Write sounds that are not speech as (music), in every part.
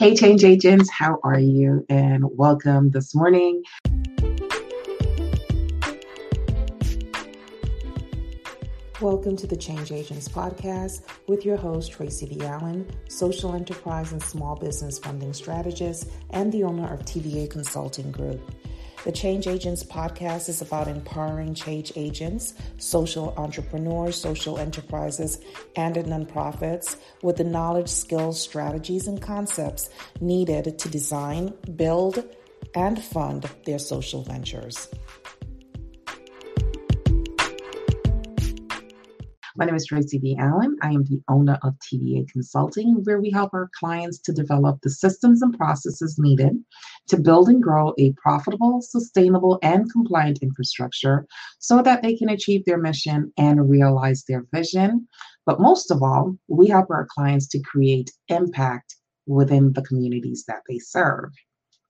Hey, change agents, how are you? And welcome this morning. Welcome to the Change Agents podcast with your host, Tracy B. Allen, social enterprise and small business funding strategist, and the owner of TVA Consulting Group. The Change Agents podcast is about empowering change agents, social entrepreneurs, social enterprises, and nonprofits with the knowledge, skills, strategies, and concepts needed to design, build, and fund their social ventures. My name is Tracy B. Allen. I am the owner of TVA Consulting, where we help our clients to develop the systems and processes needed to build and grow a profitable, sustainable, and compliant infrastructure so that they can achieve their mission and realize their vision. But most of all, we help our clients to create impact within the communities that they serve.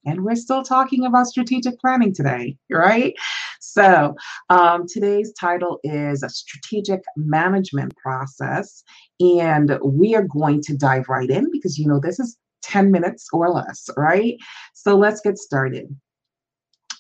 And we're still talking about strategic planning today, right? So, um, today's title is a strategic management process. And we are going to dive right in because, you know, this is 10 minutes or less, right? So, let's get started.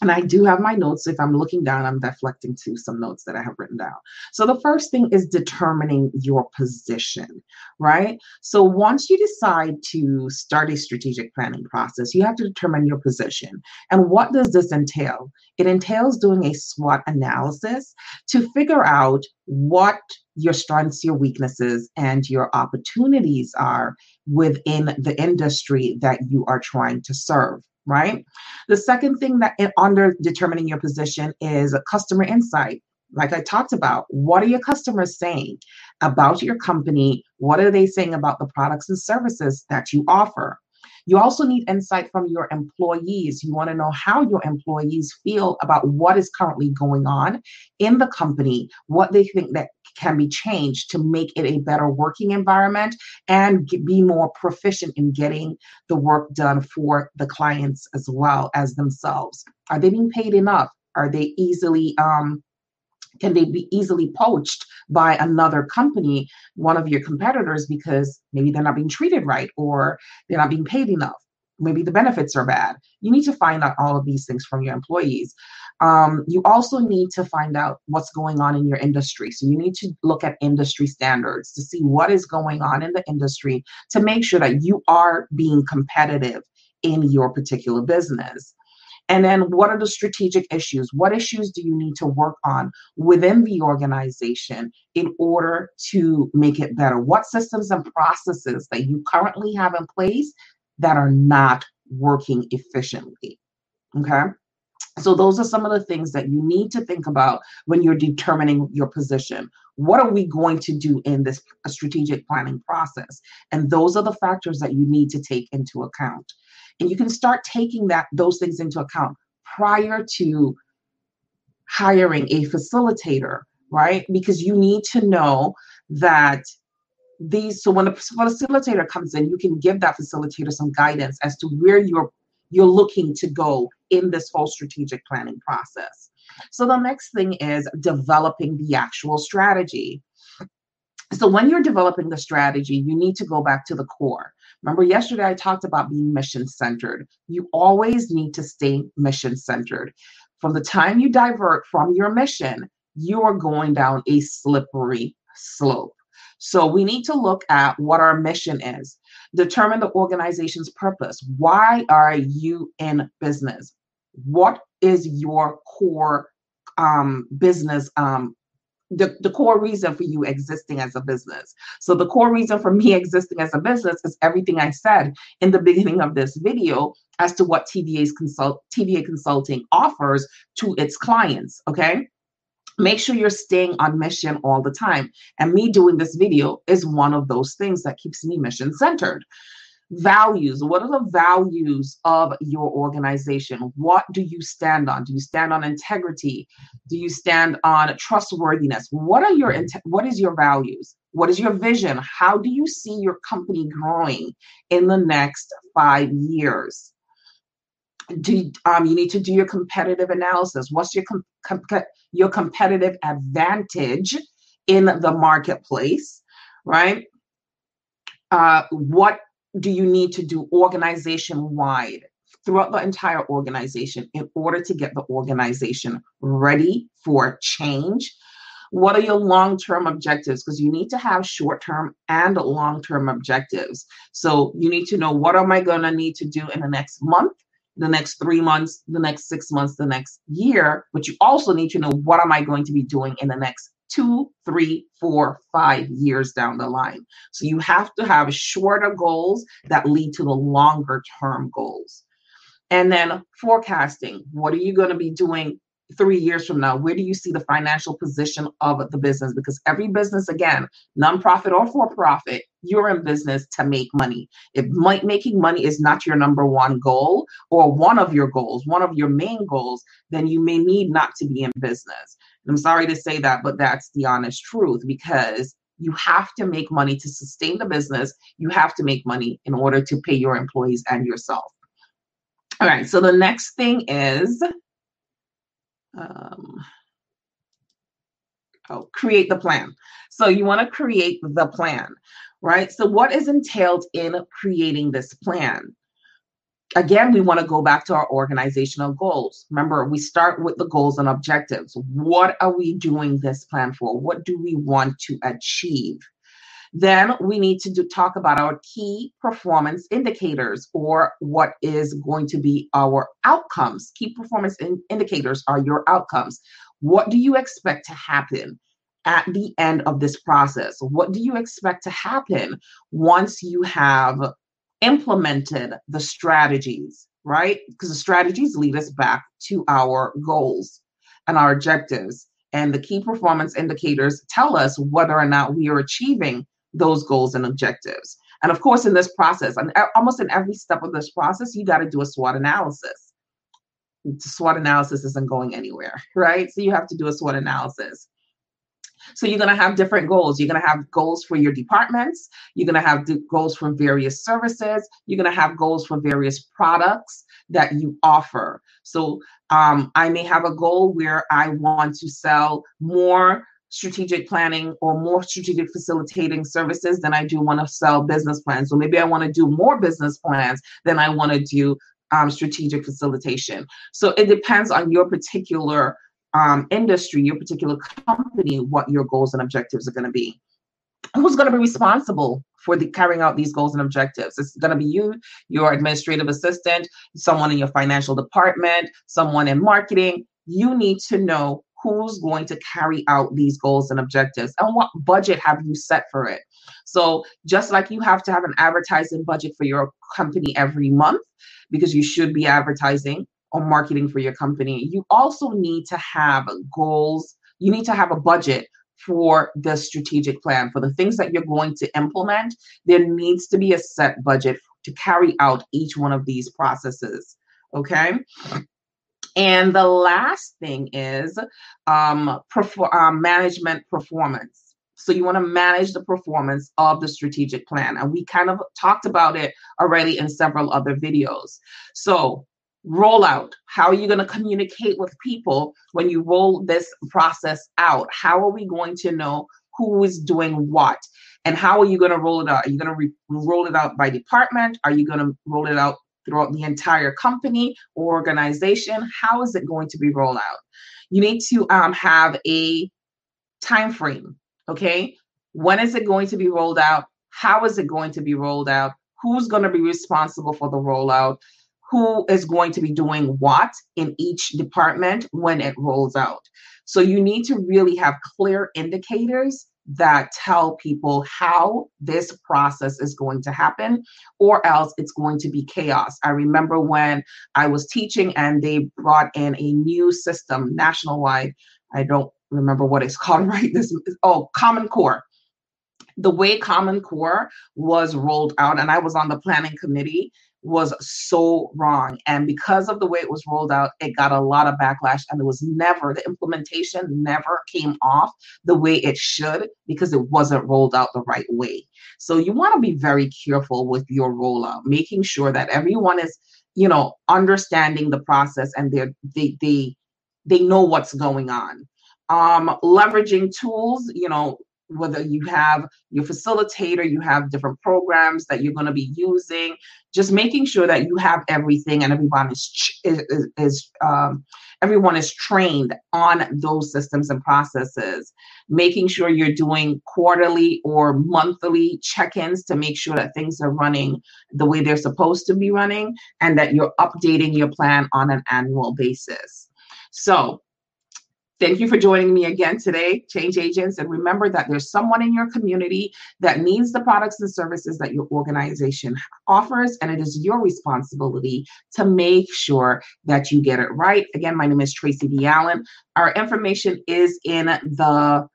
And I do have my notes. If I'm looking down, I'm deflecting to some notes that I have written down. So the first thing is determining your position, right? So once you decide to start a strategic planning process, you have to determine your position. And what does this entail? It entails doing a SWOT analysis to figure out what your strengths, your weaknesses, and your opportunities are within the industry that you are trying to serve right? The second thing that under determining your position is customer insight. Like I talked about, what are your customers saying about your company? What are they saying about the products and services that you offer? You also need insight from your employees. You want to know how your employees feel about what is currently going on in the company, what they think that can be changed to make it a better working environment and be more proficient in getting the work done for the clients as well as themselves. Are they being paid enough? Are they easily um, can they be easily poached by another company, one of your competitors, because maybe they're not being treated right or they're not being paid enough? Maybe the benefits are bad. You need to find out all of these things from your employees. Um, you also need to find out what's going on in your industry. So you need to look at industry standards to see what is going on in the industry to make sure that you are being competitive in your particular business. And then what are the strategic issues? What issues do you need to work on within the organization in order to make it better? What systems and processes that you currently have in place that are not working efficiently? Okay. So, those are some of the things that you need to think about when you're determining your position. What are we going to do in this strategic planning process? And those are the factors that you need to take into account and you can start taking that those things into account prior to hiring a facilitator right because you need to know that these so when the facilitator comes in you can give that facilitator some guidance as to where you're you're looking to go in this whole strategic planning process so the next thing is developing the actual strategy so when you're developing the strategy you need to go back to the core Remember, yesterday I talked about being mission centered. You always need to stay mission centered. From the time you divert from your mission, you are going down a slippery slope. So we need to look at what our mission is, determine the organization's purpose. Why are you in business? What is your core um, business um, the, the core reason for you existing as a business. So the core reason for me existing as a business is everything I said in the beginning of this video as to what TVA's consult TVA consulting offers to its clients. Okay. Make sure you're staying on mission all the time. And me doing this video is one of those things that keeps me mission centered. Values. What are the values of your organization? What do you stand on? Do you stand on integrity? Do you stand on trustworthiness? What are your what is your values? What is your vision? How do you see your company growing in the next five years do um, you need to do your competitive analysis what's your com- com- your competitive advantage in the marketplace right uh, what do you need to do organization wide throughout the entire organization in order to get the organization ready for change? What are your long term objectives? Because you need to have short term and long term objectives. So you need to know what am I going to need to do in the next month, the next three months, the next six months, the next year. But you also need to know what am I going to be doing in the next two, three, four, five years down the line. So you have to have shorter goals that lead to the longer term goals. And then forecasting. What are you going to be doing three years from now? Where do you see the financial position of the business? Because every business, again, nonprofit or for profit, you're in business to make money. If making money is not your number one goal or one of your goals, one of your main goals, then you may need not to be in business. I'm sorry to say that, but that's the honest truth because you have to make money to sustain the business. You have to make money in order to pay your employees and yourself. All right, so the next thing is um, oh, create the plan. So you want to create the plan, right? So what is entailed in creating this plan? again, we want to go back to our organizational goals. Remember, we start with the goals and objectives. What are we doing this plan for? What do we want to achieve? Then we need to do, talk about our key performance indicators or what is going to be our outcomes. Key performance in- indicators are your outcomes. What do you expect to happen? At the end of this process, what do you expect to happen once you have implemented the strategies, right? Because the strategies lead us back to our goals and our objectives. And the key performance indicators tell us whether or not we are achieving those goals and objectives. And of course, in this process, and uh, almost in every step of this process, you got to do a SWOT analysis. SWOT analysis isn't going anywhere, right? So you have to do a SWOT analysis. So you're going to have different goals. You're going to have goals for your departments. You're going to have goals for various services. You're going to have goals for various products that you offer. So um, I may have a goal where I want to sell more strategic planning or more strategic facilitating services than I do want to sell business plans. So maybe I want to do more business plans than I want to do um, strategic facilitation. So it depends on your particular um, industry, your particular company, what your goals and objectives are going to be. Who's going to be responsible for the carrying out these goals and objectives? It's going to be you, your administrative assistant, someone in your financial department, someone in marketing. You need to know who's going to carry out these goals and objectives and what budget have you set for it. So, just like you have to have an advertising budget for your company every month because you should be advertising, or marketing for your company, you also need to have goals. You need to have a budget for the strategic plan for the things that you're going to implement. There needs to be a set budget to carry out each one of these processes. Okay. And the last thing is um, perfor- um, management performance. So you want to manage the performance of the strategic plan. And we kind of talked about it already in several other videos. So rollout how are you going to communicate with people when you roll this process out? How are we going to know who is doing what? And how are you going to roll it out? Are you going to re- roll it out by department? Are you going to roll it out throughout the entire company or organization? How is it going to be rolled out? You need to um, have a time frame okay when is it going to be rolled out how is it going to be rolled out who's going to be responsible for the rollout who is going to be doing what in each department when it rolls out. So you need to really have clear indicators that tell people how this process is going to happen, or else it's going to be chaos. I remember when I was teaching and they brought in a new system national wide. I don't remember what it's (laughs) called right this oh common core the way common core was rolled out and i was on the planning committee was so wrong. And because of the way it was rolled out, it got a lot of backlash. And it was never, the implementation never came off the way it should because it wasn't rolled out the right way. So you want to be very careful with your rollout, making sure that everyone is, you know, understanding the process and they're, they, they, they know what's going on. Um, leveraging tools, you know, whether you have your facilitator, you have different programs that you're going to be using, just making sure that you have everything and everyone is is, is um, everyone is trained on those systems and processes. Making sure you're doing quarterly or monthly check-ins to make sure that things are running the way they're supposed to be running, and that you're updating your plan on an annual basis. So Thank you for joining me again today, Change Agents. And remember that there's someone in your community that needs the products and services that your organization offers, and it is your responsibility to make sure that you get it right. Again, my name is Tracy D. Allen. Our information is in the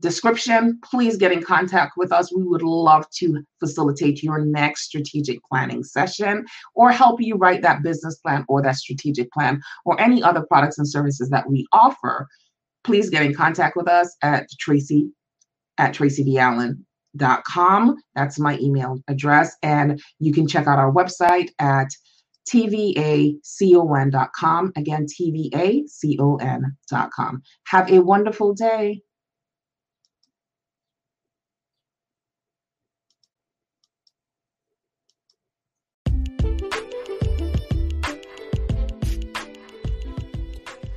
description, please get in contact with us. We would love to facilitate your next strategic planning session or help you write that business plan or that strategic plan or any other products and services that we offer. Please get in contact with us at Tracy at tracydallen.com. That's my email address. And you can check out our website at tvacon.com. Again, tvacon.com. Have a wonderful day.